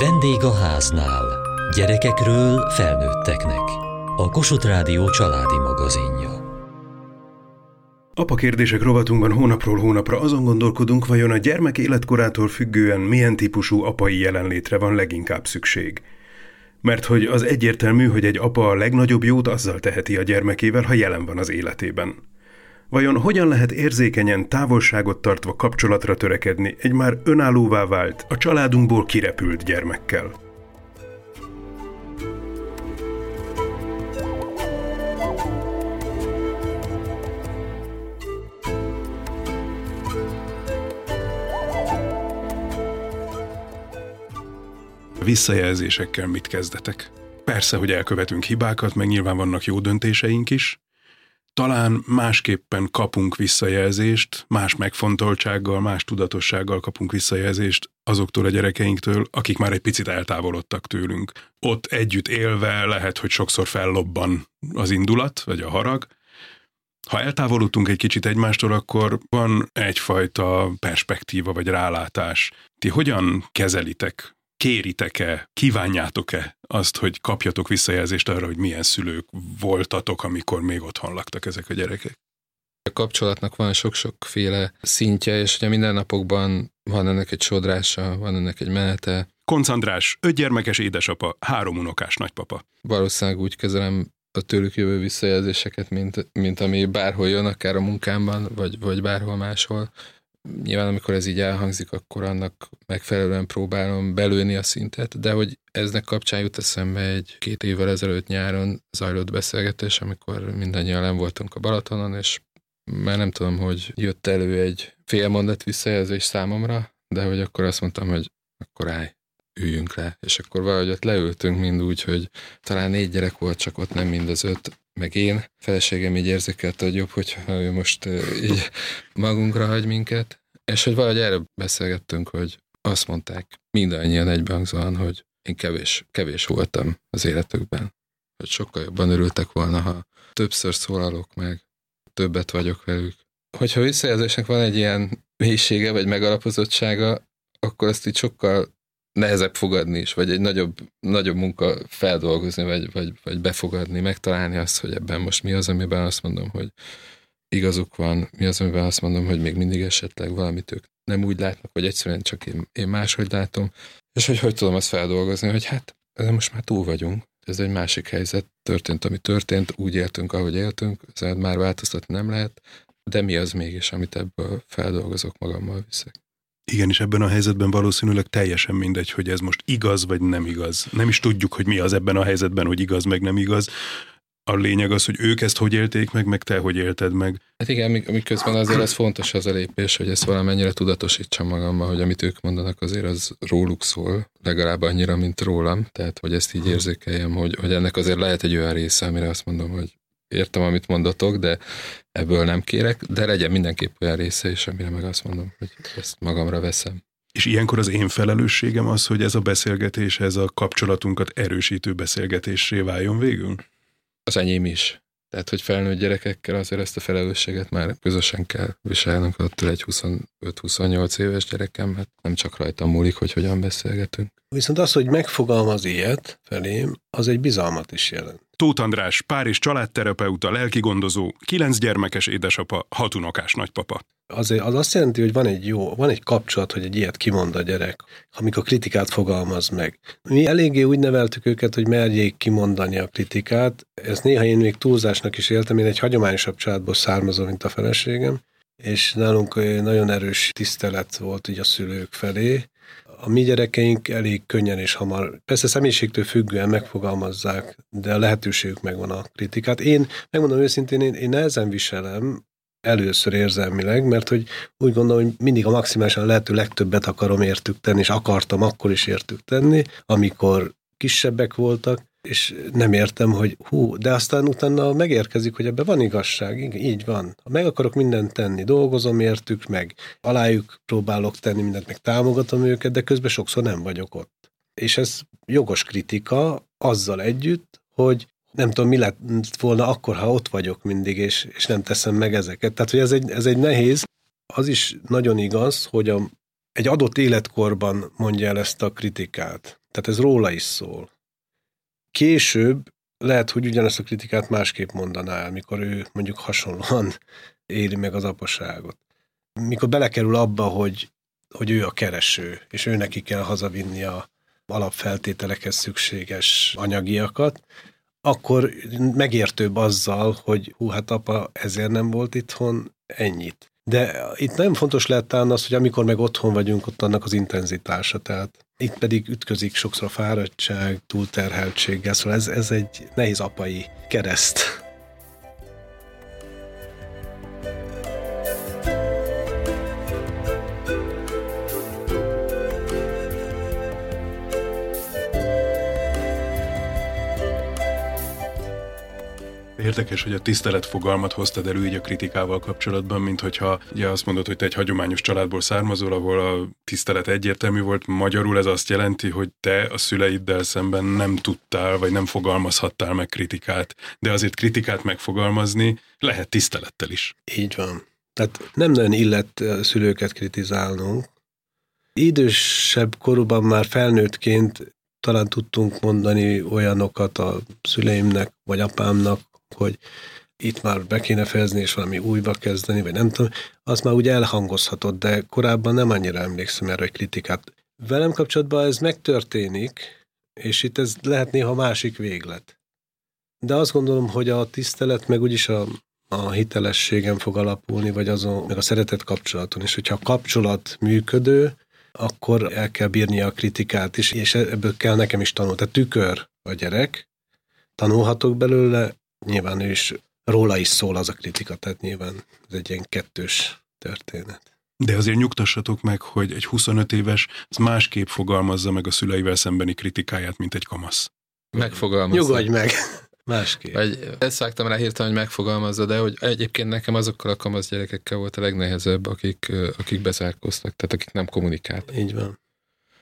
Vendég a háznál. Gyerekekről felnőtteknek. A Kossuth Rádió családi magazinja. Apa kérdések rovatunkban hónapról hónapra azon gondolkodunk, vajon a gyermek életkorától függően milyen típusú apai jelenlétre van leginkább szükség. Mert hogy az egyértelmű, hogy egy apa a legnagyobb jót azzal teheti a gyermekével, ha jelen van az életében. Vajon hogyan lehet érzékenyen, távolságot tartva kapcsolatra törekedni egy már önállóvá vált, a családunkból kirepült gyermekkel? Visszajelzésekkel mit kezdetek? Persze, hogy elkövetünk hibákat, meg nyilván vannak jó döntéseink is, talán másképpen kapunk visszajelzést, más megfontoltsággal, más tudatossággal kapunk visszajelzést azoktól a gyerekeinktől, akik már egy picit eltávolodtak tőlünk. Ott együtt élve lehet, hogy sokszor fellobban az indulat, vagy a harag. Ha eltávolodtunk egy kicsit egymástól, akkor van egyfajta perspektíva vagy rálátás. Ti hogyan kezelitek kéritek-e, kívánjátok-e azt, hogy kapjatok visszajelzést arra, hogy milyen szülők voltatok, amikor még otthon laktak ezek a gyerekek? A kapcsolatnak van sok-sokféle szintje, és ugye mindennapokban van ennek egy sodrása, van ennek egy menete. Konc András, öt gyermekes édesapa, három unokás nagypapa. Valószínűleg úgy kezelem a tőlük jövő visszajelzéseket, mint, mint ami bárhol jön, akár a munkámban, vagy, vagy bárhol máshol nyilván amikor ez így elhangzik, akkor annak megfelelően próbálom belőni a szintet, de hogy eznek kapcsán jut eszembe egy két évvel ezelőtt nyáron zajlott beszélgetés, amikor mindannyian nem voltunk a Balatonon, és már nem tudom, hogy jött elő egy félmondat visszajelzés számomra, de hogy akkor azt mondtam, hogy akkor állj, üljünk le. És akkor valahogy ott leültünk mind úgy, hogy talán négy gyerek volt, csak ott nem mind az öt, meg én. A feleségem így érzékelte, hogy jobb, hogyha ő most így magunkra hagy minket. És hogy valahogy erről beszélgettünk, hogy azt mondták mindannyian egybehangzóan, hogy én kevés, kevés voltam az életükben. Hogy sokkal jobban örültek volna, ha többször szólalok meg, többet vagyok velük. Hogyha visszajelzésnek van egy ilyen mélysége vagy megalapozottsága, akkor azt így sokkal nehezebb fogadni is, vagy egy nagyobb, nagyobb munka feldolgozni, vagy, vagy, vagy befogadni, megtalálni azt, hogy ebben most mi az, amiben azt mondom, hogy igazuk van, mi az, amiben azt mondom, hogy még mindig esetleg valamit ők nem úgy látnak, vagy egyszerűen csak én, én máshogy látom, és hogy hogy tudom azt feldolgozni, hogy hát ezen most már túl vagyunk, ez egy másik helyzet, történt, ami történt, úgy éltünk, ahogy éltünk, ezen már változtatni nem lehet, de mi az mégis, amit ebből feldolgozok magammal viszek. Igen, és ebben a helyzetben valószínűleg teljesen mindegy, hogy ez most igaz vagy nem igaz. Nem is tudjuk, hogy mi az ebben a helyzetben, hogy igaz meg nem igaz. A lényeg az, hogy ők ezt hogy élték meg, meg te hogy élted meg. Hát igen, miközben azért ez fontos az a lépés, hogy ezt valamennyire tudatosítsam magamban, hogy amit ők mondanak azért az róluk szól, legalább annyira, mint rólam. Tehát, hogy ezt így érzékeljem, hogy, hogy ennek azért lehet egy olyan része, amire azt mondom, hogy értem, amit mondatok, de ebből nem kérek, de legyen mindenképp olyan része is, amire meg azt mondom, hogy ezt magamra veszem. És ilyenkor az én felelősségem az, hogy ez a beszélgetés, ez a kapcsolatunkat erősítő beszélgetésé váljon végül? Az enyém is. Tehát, hogy felnőtt gyerekekkel azért ezt a felelősséget már közösen kell viselnünk, ott egy 25-28 éves gyerekem, hát nem csak rajta múlik, hogy hogyan beszélgetünk. Viszont az, hogy megfogalmaz ilyet felém, az egy bizalmat is jelent. Tóth András, pár és családterapeuta, lelkigondozó, kilenc gyermekes édesapa, hat unokás nagypapa. Az, az azt jelenti, hogy van egy jó, van egy kapcsolat, hogy egy ilyet kimond a gyerek, amikor kritikát fogalmaz meg. Mi eléggé úgy neveltük őket, hogy merjék kimondani a kritikát. Ezt néha én még túlzásnak is éltem, én egy hagyományosabb családból származom, mint a feleségem, és nálunk nagyon erős tisztelet volt így a szülők felé, a mi gyerekeink elég könnyen és hamar, persze személyiségtől függően megfogalmazzák, de a lehetőségük megvan a kritikát. Én, megmondom őszintén, én, én nehezen viselem először érzelmileg, mert hogy úgy gondolom, hogy mindig a maximálisan lehető legtöbbet akarom értük tenni, és akartam akkor is értük tenni, amikor kisebbek voltak, és nem értem, hogy hú, de aztán utána megérkezik, hogy ebben van igazság, így van. Meg akarok mindent tenni, dolgozom értük, meg alájuk próbálok tenni mindent, meg támogatom őket, de közben sokszor nem vagyok ott. És ez jogos kritika azzal együtt, hogy nem tudom, mi lett volna akkor, ha ott vagyok mindig, és, és nem teszem meg ezeket. Tehát, hogy ez egy, ez egy nehéz. Az is nagyon igaz, hogy a, egy adott életkorban mondja el ezt a kritikát Tehát ez róla is szól. Később lehet, hogy ugyanezt a kritikát másképp mondaná el, mikor ő mondjuk hasonlóan éli meg az apaságot. Mikor belekerül abba, hogy, hogy ő a kereső, és ő neki kell hazavinni a alapfeltételekhez szükséges anyagiakat, akkor megértőbb azzal, hogy hú, hát apa ezért nem volt itthon, ennyit. De itt nagyon fontos lehet talán az, hogy amikor meg otthon vagyunk, ott annak az intenzitása. Tehát itt pedig ütközik sokszor a fáradtság, túlterheltséggel, szóval ez, ez egy nehéz apai kereszt. Érdekes, hogy a tisztelet fogalmat hoztad elő így a kritikával kapcsolatban, mint hogyha ugye azt mondod, hogy te egy hagyományos családból származol, ahol a tisztelet egyértelmű volt. Magyarul ez azt jelenti, hogy te a szüleiddel szemben nem tudtál, vagy nem fogalmazhattál meg kritikát, de azért kritikát megfogalmazni lehet tisztelettel is. Így van. Tehát nem nagyon illet szülőket kritizálnunk. Idősebb korúban már felnőttként talán tudtunk mondani olyanokat a szüleimnek, vagy apámnak, hogy itt már be kéne fejezni, és valami újba kezdeni, vagy nem tudom, az már úgy elhangozhatott, de korábban nem annyira emlékszem erre, hogy kritikát. Velem kapcsolatban ez megtörténik, és itt ez lehet néha másik véglet. De azt gondolom, hogy a tisztelet meg úgyis a, a hitelességen fog alapulni, vagy azon, meg a szeretet kapcsolaton. És hogyha a kapcsolat működő, akkor el kell bírni a kritikát is, és ebből kell nekem is tanulni. Tehát tükör a gyerek, tanulhatok belőle, nyilván ő is, róla is szól az a kritika, tehát nyilván ez egy ilyen kettős történet. De azért nyugtassatok meg, hogy egy 25 éves az másképp fogalmazza meg a szüleivel szembeni kritikáját, mint egy kamasz. Megfogalmazza. Nyugodj meg! Másképp. Vagy ezt vágtam rá hirtelen, hogy megfogalmazza, de hogy egyébként nekem azokkal a kamasz gyerekekkel volt a legnehezebb, akik, akik bezárkoztak, tehát akik nem kommunikált. Így van.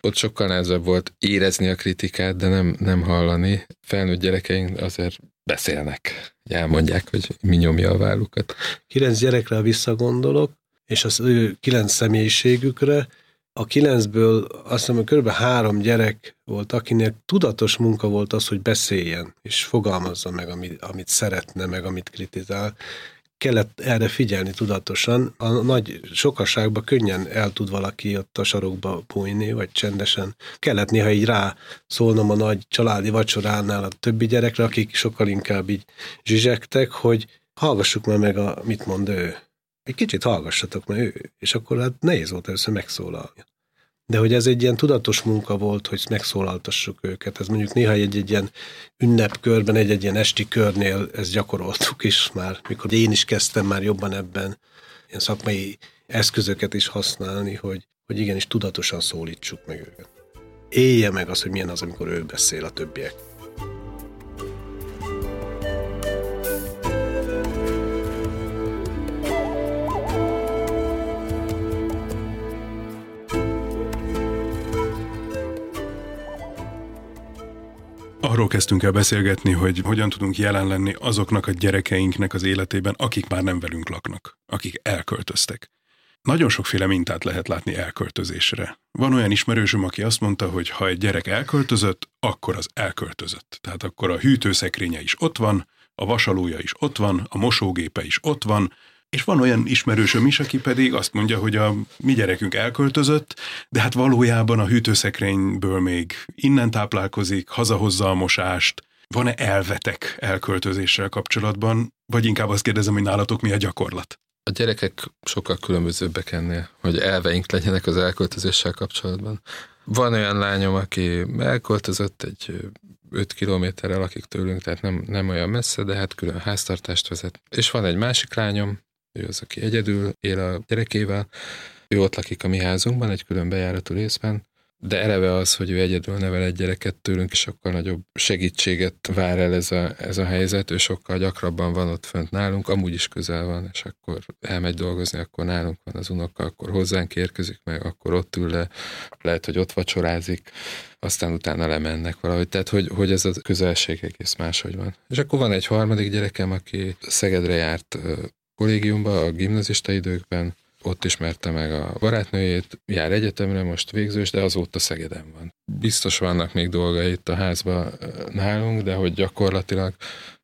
Ott sokkal nehezebb volt érezni a kritikát, de nem, nem hallani. Felnőtt gyerekeink azért beszélnek, elmondják, hogy mi nyomja a vállukat. Kilenc gyerekre visszagondolok, és az ő kilenc személyiségükre, a kilencből azt hiszem, hogy kb. három gyerek volt, akinek tudatos munka volt az, hogy beszéljen, és fogalmazza meg, amit, amit szeretne, meg amit kritizál kellett erre figyelni tudatosan. A nagy sokaságban könnyen el tud valaki ott a sarokba bújni, vagy csendesen. Kellett néha így rá szólnom a nagy családi vacsoránál a többi gyerekre, akik sokkal inkább így zsizsegtek, hogy hallgassuk már meg, a, mit mond ő. Egy kicsit hallgassatok, mert ő, és akkor hát nehéz volt először megszólalni. De hogy ez egy ilyen tudatos munka volt, hogy megszólaltassuk őket. Ez mondjuk néha egy, egy ilyen ünnepkörben, egy, egy ilyen esti körnél ezt gyakoroltuk is már, mikor én is kezdtem már jobban ebben ilyen szakmai eszközöket is használni, hogy, hogy igenis tudatosan szólítsuk meg őket. Élje meg az, hogy milyen az, amikor ő beszél a többiek. Arról kezdtünk el beszélgetni, hogy hogyan tudunk jelen lenni azoknak a gyerekeinknek az életében, akik már nem velünk laknak, akik elköltöztek. Nagyon sokféle mintát lehet látni elköltözésre. Van olyan ismerősöm, aki azt mondta, hogy ha egy gyerek elköltözött, akkor az elköltözött. Tehát akkor a hűtőszekrénye is ott van, a vasalója is ott van, a mosógépe is ott van, és van olyan ismerősöm is, aki pedig azt mondja, hogy a mi gyerekünk elköltözött, de hát valójában a hűtőszekrényből még innen táplálkozik, hazahozza a mosást, van-e elvetek elköltözéssel kapcsolatban, vagy inkább azt kérdezem, hogy nálatok mi a gyakorlat? A gyerekek sokkal különbözőbbek ennél, hogy elveink legyenek az elköltözéssel kapcsolatban. Van olyan lányom, aki elköltözött egy 5 kilométerrel lakik tőlünk, tehát nem, nem olyan messze, de hát külön háztartást vezet. És van egy másik lányom, ő az, aki egyedül él a gyerekével, ő ott lakik a mi házunkban, egy külön bejáratú részben, de eleve az, hogy ő egyedül nevel egy gyereket tőlünk, és sokkal nagyobb segítséget vár el ez a, ez a helyzet, ő sokkal gyakrabban van ott fönt nálunk, amúgy is közel van, és akkor elmegy dolgozni, akkor nálunk van az unoka, akkor hozzánk érkezik meg, akkor ott ül le, lehet, hogy ott vacsorázik, aztán utána lemennek valahogy, tehát hogy, hogy ez a közelség egész máshogy van. És akkor van egy harmadik gyerekem, aki Szegedre járt kollégiumba a gimnazista időkben, ott ismerte meg a barátnőjét, jár egyetemre, most végzős, de azóta Szegeden van. biztos vannak még dolgai itt a házban nálunk, de hogy gyakorlatilag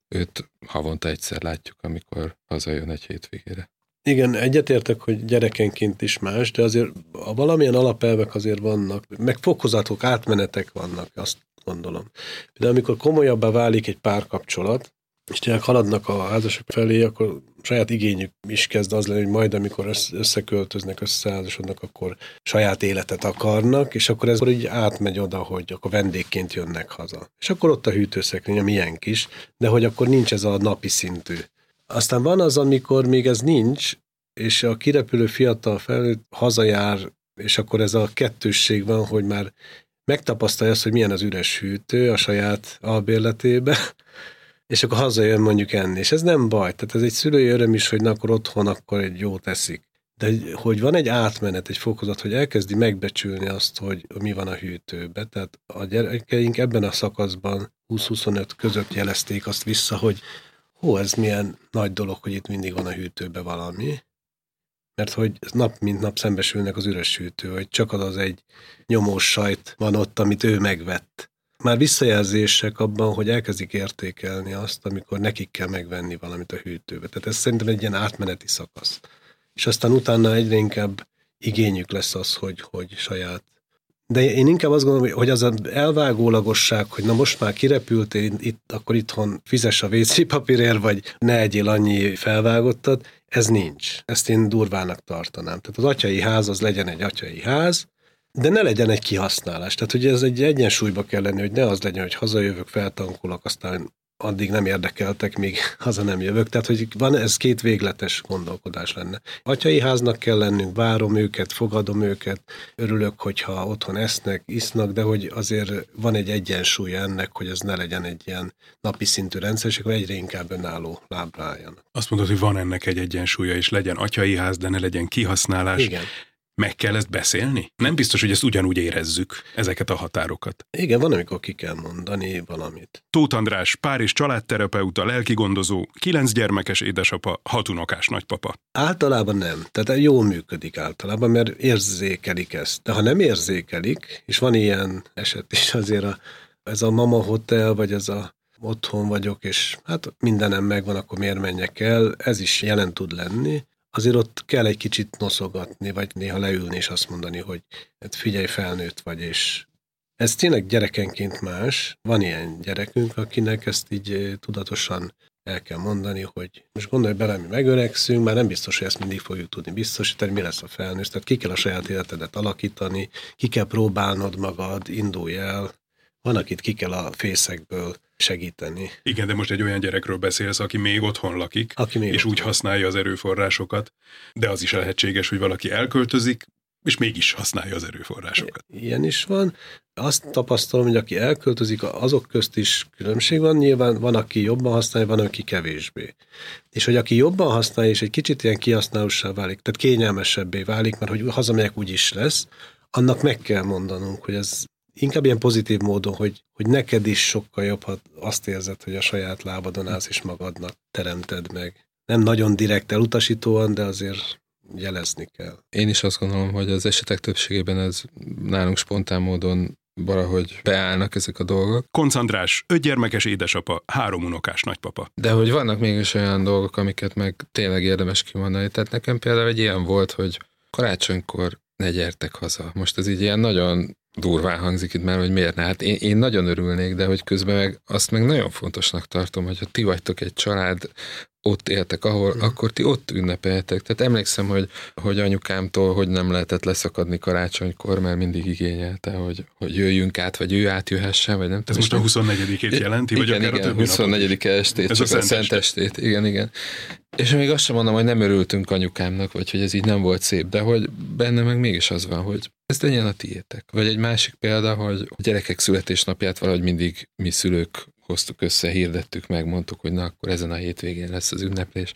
őt havonta egyszer látjuk, amikor hazajön egy hétvégére. Igen, egyetértek, hogy gyerekenként is más, de azért a valamilyen alapelvek azért vannak, meg fokozatok, átmenetek vannak, azt gondolom. De amikor komolyabbá válik egy párkapcsolat, és tényleg haladnak a házasok felé, akkor saját igényük is kezd az lenni, hogy majd amikor összeköltöznek, összeházasodnak, akkor saját életet akarnak, és akkor ez így átmegy oda, hogy akkor vendégként jönnek haza. És akkor ott a hűtőszekrény, a milyen kis, de hogy akkor nincs ez a napi szintű. Aztán van az, amikor még ez nincs, és a kirepülő fiatal felnőtt hazajár, és akkor ez a kettősség van, hogy már megtapasztalja azt, hogy milyen az üres hűtő a saját albérletébe, és akkor hazajön mondjuk enni, és ez nem baj, tehát ez egy szülői öröm is, hogy na akkor otthon akkor egy jó teszik. De hogy van egy átmenet, egy fokozat, hogy elkezdi megbecsülni azt, hogy mi van a hűtőbe. Tehát a gyerekeink ebben a szakaszban 20-25 között jelezték azt vissza, hogy hó, ez milyen nagy dolog, hogy itt mindig van a hűtőbe valami. Mert hogy nap mint nap szembesülnek az üres hűtő, hogy csak az az egy nyomós sajt van ott, amit ő megvett már visszajelzések abban, hogy elkezdik értékelni azt, amikor nekik kell megvenni valamit a hűtőbe. Tehát ez szerintem egy ilyen átmeneti szakasz. És aztán utána egyre inkább igényük lesz az, hogy, hogy saját. De én inkább azt gondolom, hogy az az elvágólagosság, hogy na most már kirepült, én itt, akkor itthon fizes a WC papírért, vagy ne egyél annyi felvágottat, ez nincs. Ezt én durvának tartanám. Tehát az atyai ház az legyen egy atyai ház, de ne legyen egy kihasználás. Tehát ugye ez egy egyensúlyba kell lenni, hogy ne az legyen, hogy hazajövök, feltankolok, aztán addig nem érdekeltek, míg haza nem jövök. Tehát, hogy van ez két végletes gondolkodás lenne. Atyai háznak kell lennünk, várom őket, fogadom őket, örülök, hogyha otthon esznek, isznak, de hogy azért van egy egyensúly ennek, hogy ez ne legyen egy ilyen napi szintű rendszer, és akkor egyre inkább önálló lábra álljon. Azt mondod, hogy van ennek egy egyensúlya, és legyen atyai ház, de ne legyen kihasználás. Igen meg kell ezt beszélni? Nem biztos, hogy ezt ugyanúgy érezzük, ezeket a határokat. Igen, van, amikor ki kell mondani valamit. Tóth András, pár és családterapeuta, lelkigondozó, kilenc gyermekes édesapa, hat unokás nagypapa. Általában nem. Tehát jól működik általában, mert érzékelik ezt. De ha nem érzékelik, és van ilyen eset is azért a, ez a mama hotel, vagy ez a otthon vagyok, és hát mindenem megvan, akkor miért menjek el, ez is jelen tud lenni, azért ott kell egy kicsit noszogatni, vagy néha leülni és azt mondani, hogy hát figyelj, felnőtt vagy, és ez tényleg gyerekenként más. Van ilyen gyerekünk, akinek ezt így eh, tudatosan el kell mondani, hogy most gondolj bele, mi megöregszünk, már nem biztos, hogy ezt mindig fogjuk tudni biztosítani, mi lesz a felnőtt, tehát ki kell a saját életedet alakítani, ki kell próbálnod magad, indulj el, van, akit ki kell a fészekből segíteni. Igen, de most egy olyan gyerekről beszélsz, aki még otthon lakik, aki még és otthon. úgy használja az erőforrásokat, de az is lehetséges, hogy valaki elköltözik, és mégis használja az erőforrásokat. Ilyen is van. Azt tapasztalom, hogy aki elköltözik, azok közt is különbség van. Nyilván van, aki jobban használja, van, aki kevésbé. És hogy aki jobban használja, és egy kicsit ilyen kihasználósá válik, tehát kényelmesebbé válik, mert hogy hazamegyek úgy is lesz, annak meg kell mondanunk, hogy ez inkább ilyen pozitív módon, hogy, hogy neked is sokkal jobb, ha azt érzed, hogy a saját lábadon állsz és magadnak teremted meg. Nem nagyon direkt elutasítóan, de azért jelezni kell. Én is azt gondolom, hogy az esetek többségében ez nálunk spontán módon valahogy beállnak ezek a dolgok. Konc András, öt gyermekes édesapa, három unokás nagypapa. De hogy vannak mégis olyan dolgok, amiket meg tényleg érdemes kimondani. Tehát nekem például egy ilyen volt, hogy karácsonykor ne gyertek haza. Most ez így ilyen nagyon durván hangzik itt már, hogy miért ne. Hát én, én nagyon örülnék, de hogy közben meg azt meg nagyon fontosnak tartom, hogy ha ti vagytok egy család, ott éltek, ahol, mm. akkor ti ott ünnepeltek. Tehát emlékszem, hogy, hogy anyukámtól hogy nem lehetett leszakadni karácsonykor, mert mindig igényelte, hogy, hogy jöjjünk át, vagy ő átjöhessen, vagy nem Ez most a 24-ét jelenti, igen, vagy igen, akár a 24 estét, Ez csak a a Szent Szent estét. Igen, igen. És még azt sem mondom, hogy nem örültünk anyukámnak, vagy hogy ez így nem volt szép, de hogy benne meg mégis az van, hogy ez legyen a tiétek. Vagy egy másik példa, hogy a gyerekek születésnapját valahogy mindig mi szülők hoztuk össze, hirdettük meg, mondtuk, hogy na akkor ezen a hétvégén lesz az ünneplés.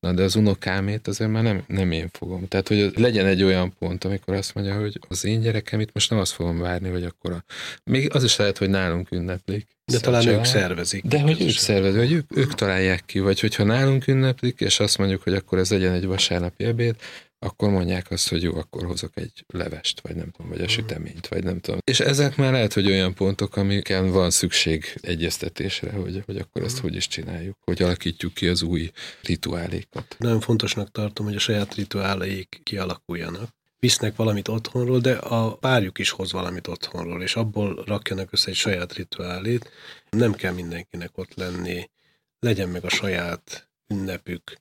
Na de az unokámét azért már nem, nem én fogom. Tehát, hogy legyen egy olyan pont, amikor azt mondja, hogy az én gyerekem itt most nem azt fogom várni, hogy akkor a... Még az is lehet, hogy nálunk ünneplik. De talán ők szervezik. De hogy ők szervezik, hogy ők, ők találják ki, vagy hogyha nálunk ünneplik, és azt mondjuk, hogy akkor ez legyen egy vasárnapi ebéd, akkor mondják azt, hogy jó, akkor hozok egy levest, vagy nem tudom, vagy a Mhm. süteményt, vagy nem tudom. És ezek már lehet, hogy olyan pontok, amiken van szükség egyeztetésre, hogy, hogy akkor ezt Mhm. hogy is csináljuk, hogy alakítjuk ki az új rituálékat. Nagyon fontosnak tartom, hogy a saját rituáleik kialakuljanak. Visznek valamit otthonról, de a párjuk is hoz valamit otthonról, és abból rakjanak össze egy saját rituálét. Nem kell mindenkinek ott lenni, legyen meg a saját ünnepük.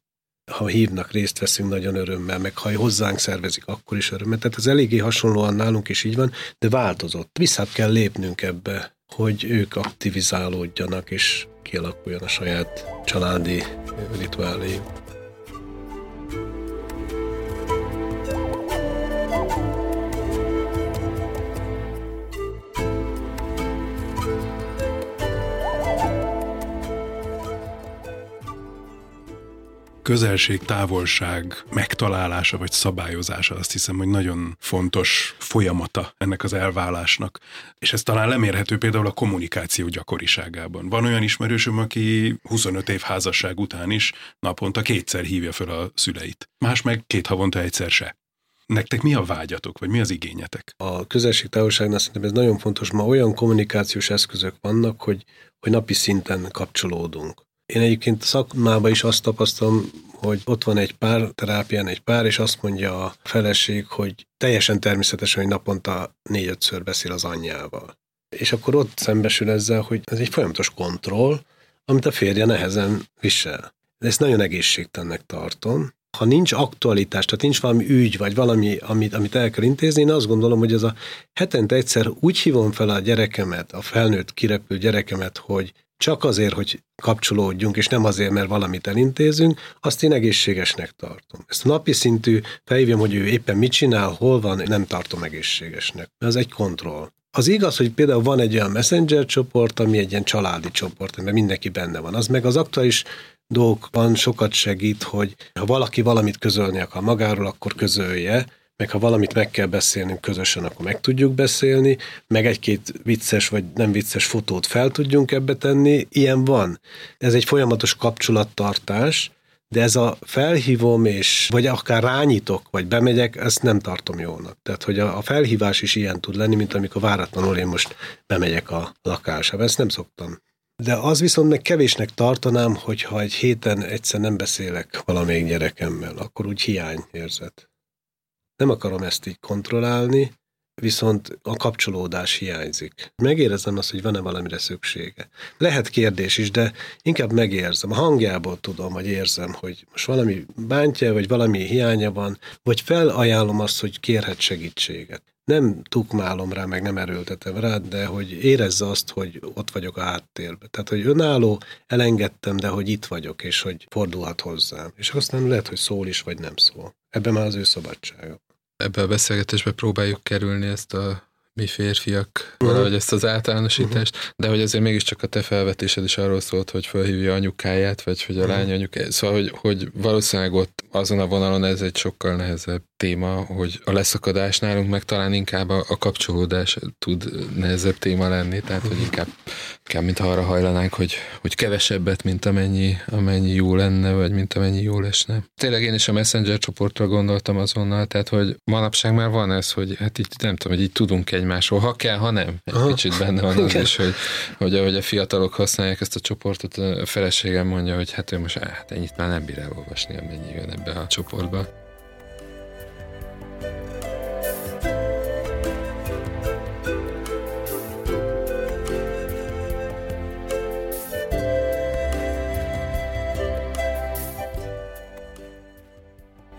Ha hívnak, részt veszünk nagyon örömmel, meg ha hozzánk szervezik, akkor is örömmel. Tehát ez eléggé hasonlóan nálunk is így van, de változott. Vissza kell lépnünk ebbe, hogy ők aktivizálódjanak, és kialakuljon a saját családi rituáléjuk. Közelség, távolság megtalálása vagy szabályozása azt hiszem, hogy nagyon fontos folyamata ennek az elválásnak. És ez talán lemérhető például a kommunikáció gyakoriságában. Van olyan ismerősöm, aki 25 év házasság után is naponta kétszer hívja fel a szüleit. Más meg két havonta egyszer se. Nektek mi a vágyatok, vagy mi az igényetek? A közelség távolságnál szerintem ez nagyon fontos. Ma olyan kommunikációs eszközök vannak, hogy, hogy napi szinten kapcsolódunk. Én egyébként szakmában is azt tapasztalom, hogy ott van egy pár, terápián egy pár, és azt mondja a feleség, hogy teljesen természetesen, hogy naponta négy-ötször beszél az anyjával. És akkor ott szembesül ezzel, hogy ez egy folyamatos kontroll, amit a férje nehezen visel. De ezt nagyon egészségtelennek tartom. Ha nincs aktualitás, tehát nincs valami ügy, vagy valami, amit, amit el kell intézni, én azt gondolom, hogy ez a hetente egyszer úgy hívom fel a gyerekemet, a felnőtt kirepül gyerekemet, hogy csak azért, hogy kapcsolódjunk, és nem azért, mert valamit elintézünk, azt én egészségesnek tartom. Ezt napi szintű felhívjam, hogy ő éppen mit csinál, hol van, nem tartom egészségesnek. Ez egy kontroll. Az igaz, hogy például van egy olyan messenger csoport, ami egy ilyen családi csoport, amiben mindenki benne van. Az meg az aktuális dolgokban sokat segít, hogy ha valaki valamit közölni akar magáról, akkor közölje, meg ha valamit meg kell beszélnünk közösen, akkor meg tudjuk beszélni, meg egy-két vicces vagy nem vicces fotót fel tudjunk ebbe tenni, ilyen van. Ez egy folyamatos kapcsolattartás, de ez a felhívom, és vagy akár rányítok, vagy bemegyek, ezt nem tartom jónak. Tehát, hogy a, a felhívás is ilyen tud lenni, mint amikor váratlanul én most bemegyek a lakásába. Ezt nem szoktam. De az viszont meg kevésnek tartanám, hogyha egy héten egyszer nem beszélek valamelyik gyerekemmel, akkor úgy hiányérzet. Nem akarom ezt így kontrollálni, viszont a kapcsolódás hiányzik. Megérezem azt, hogy van-e valamire szüksége. Lehet kérdés is, de inkább megérzem. A hangjából tudom, vagy érzem, hogy most valami bántja, vagy valami hiánya van, vagy felajánlom azt, hogy kérhet segítséget. Nem tukmálom rá, meg nem erőltetem rá, de hogy érezze azt, hogy ott vagyok a háttérben. Tehát, hogy önálló, elengedtem, de hogy itt vagyok, és hogy fordulhat hozzám. És aztán lehet, hogy szól is, vagy nem szól. Ebben már az ő szabadsága ebbe a beszélgetésbe próbáljuk kerülni ezt a mi férfiak, valahogy ezt az általánosítást, de hogy azért mégiscsak a te felvetésed is arról szólt, hogy felhívja anyukáját, vagy hogy a lány anyukáját. Szóval, hogy, hogy valószínűleg ott azon a vonalon ez egy sokkal nehezebb téma, hogy a leszakadás nálunk meg talán inkább a, a kapcsolódás tud nehezebb téma lenni, tehát hogy inkább, inkább mintha arra hajlanánk, hogy, hogy kevesebbet, mint amennyi, amennyi jó lenne, vagy mint amennyi jó lesne. Tényleg én is a Messenger csoportra gondoltam azonnal, tehát hogy manapság már van ez, hogy hát így nem tudom, hogy így tudunk egymásról, ha kell, ha nem. Egy Aha. kicsit benne van az is, hogy, hogy ahogy a fiatalok használják ezt a csoportot, a feleségem mondja, hogy hát ő most hát ennyit már nem bír elolvasni, amennyi jön ebbe a csoportba.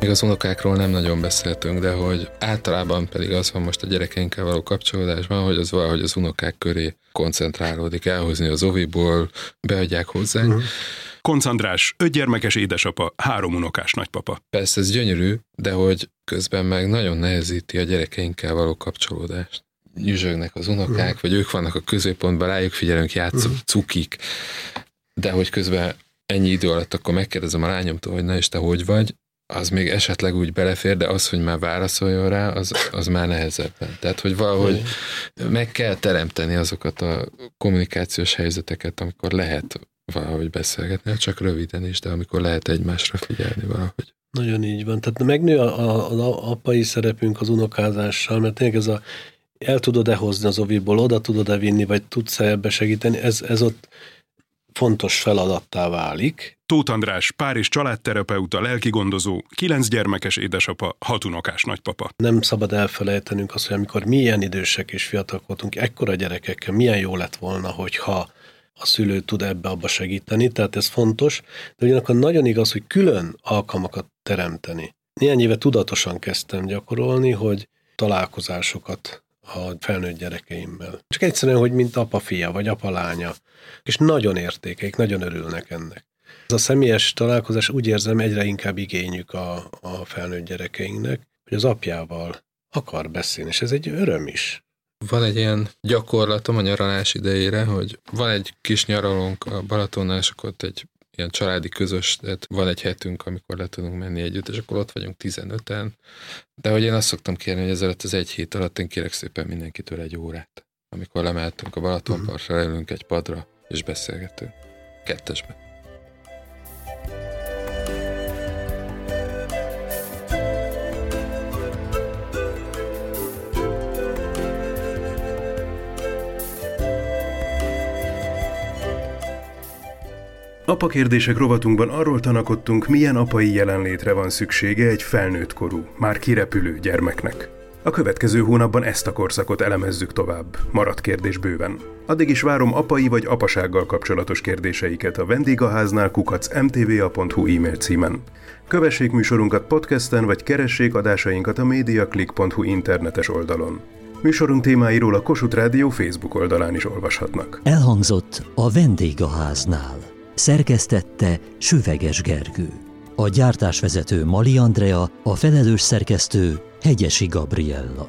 Még az unokákról nem nagyon beszéltünk, de hogy általában pedig az van most a gyerekeinkkel való kapcsolódásban, hogy az valahogy az unokák köré koncentrálódik, elhozni az oviból, beadják hozzá. Uh-huh. Konc András, öt gyermekes édesapa, három unokás nagypapa. Persze ez gyönyörű, de hogy közben meg nagyon nehezíti a gyerekeinkkel való kapcsolódást. Nyüzsögnek az unokák, uh-huh. vagy ők vannak a középpontban, rájuk figyelünk, játszunk, uh-huh. cukik, de hogy közben ennyi idő alatt akkor megkérdezem a lányomtól, hogy na és te hogy vagy, az még esetleg úgy belefér, de az, hogy már válaszoljon rá, az, az már nehezebben. Tehát, hogy valahogy meg kell teremteni azokat a kommunikációs helyzeteket, amikor lehet valahogy beszélgetni, csak röviden is, de amikor lehet egymásra figyelni valahogy. Nagyon így van. Tehát megnő az apai szerepünk az unokázással, mert tényleg ez a el tudod-e hozni az oviból, oda tudod-e vinni, vagy tudsz-e ebbe segíteni, ez, ez ott fontos feladattá válik. Tóth András, Párizs családterapeuta, lelkigondozó, kilenc gyermekes édesapa, hatunokás nagypapa. Nem szabad elfelejtenünk azt, hogy amikor milyen idősek és fiatalok voltunk, ekkora gyerekekkel, milyen jó lett volna, hogyha a szülő tud ebbe abba segíteni, tehát ez fontos, de ugyanakkor nagyon igaz, hogy külön alkalmakat teremteni. Néhány éve tudatosan kezdtem gyakorolni, hogy találkozásokat a felnőtt gyerekeimmel. Csak egyszerűen, hogy mint apa-fia, vagy apa-lánya. És nagyon értékeik, nagyon örülnek ennek. Ez a személyes találkozás úgy érzem egyre inkább igényük a, a felnőtt gyerekeinknek, hogy az apjával akar beszélni, és ez egy öröm is. Van egy ilyen gyakorlatom a nyaralás idejére, hogy van egy kis nyaralónk a Balatonnál, és akkor ott egy ilyen családi közös, tehát van egy hetünk, amikor le tudunk menni együtt, és akkor ott vagyunk 15-en. De hogy én azt szoktam kérni, hogy ezelőtt az egy hét alatt én kérek szépen mindenkitől egy órát. Amikor lemeltünk a Balatonpartra, leülünk egy padra, és beszélgetünk. Kettesben. Apa kérdések rovatunkban arról tanakodtunk, milyen apai jelenlétre van szüksége egy felnőtt korú, már kirepülő gyermeknek. A következő hónapban ezt a korszakot elemezzük tovább. Maradt kérdés bőven. Addig is várom apai vagy apasággal kapcsolatos kérdéseiket a vendégháznál kukac mtva.hu e-mail címen. Kövessék műsorunkat podcasten, vagy keressék adásainkat a mediaclick.hu internetes oldalon. Műsorunk témáiról a Kossuth Rádió Facebook oldalán is olvashatnak. Elhangzott a vendégháznál. Szerkesztette Süveges Gergő. A gyártásvezető Mali Andrea, a felelős szerkesztő Hegyesi Gabriella.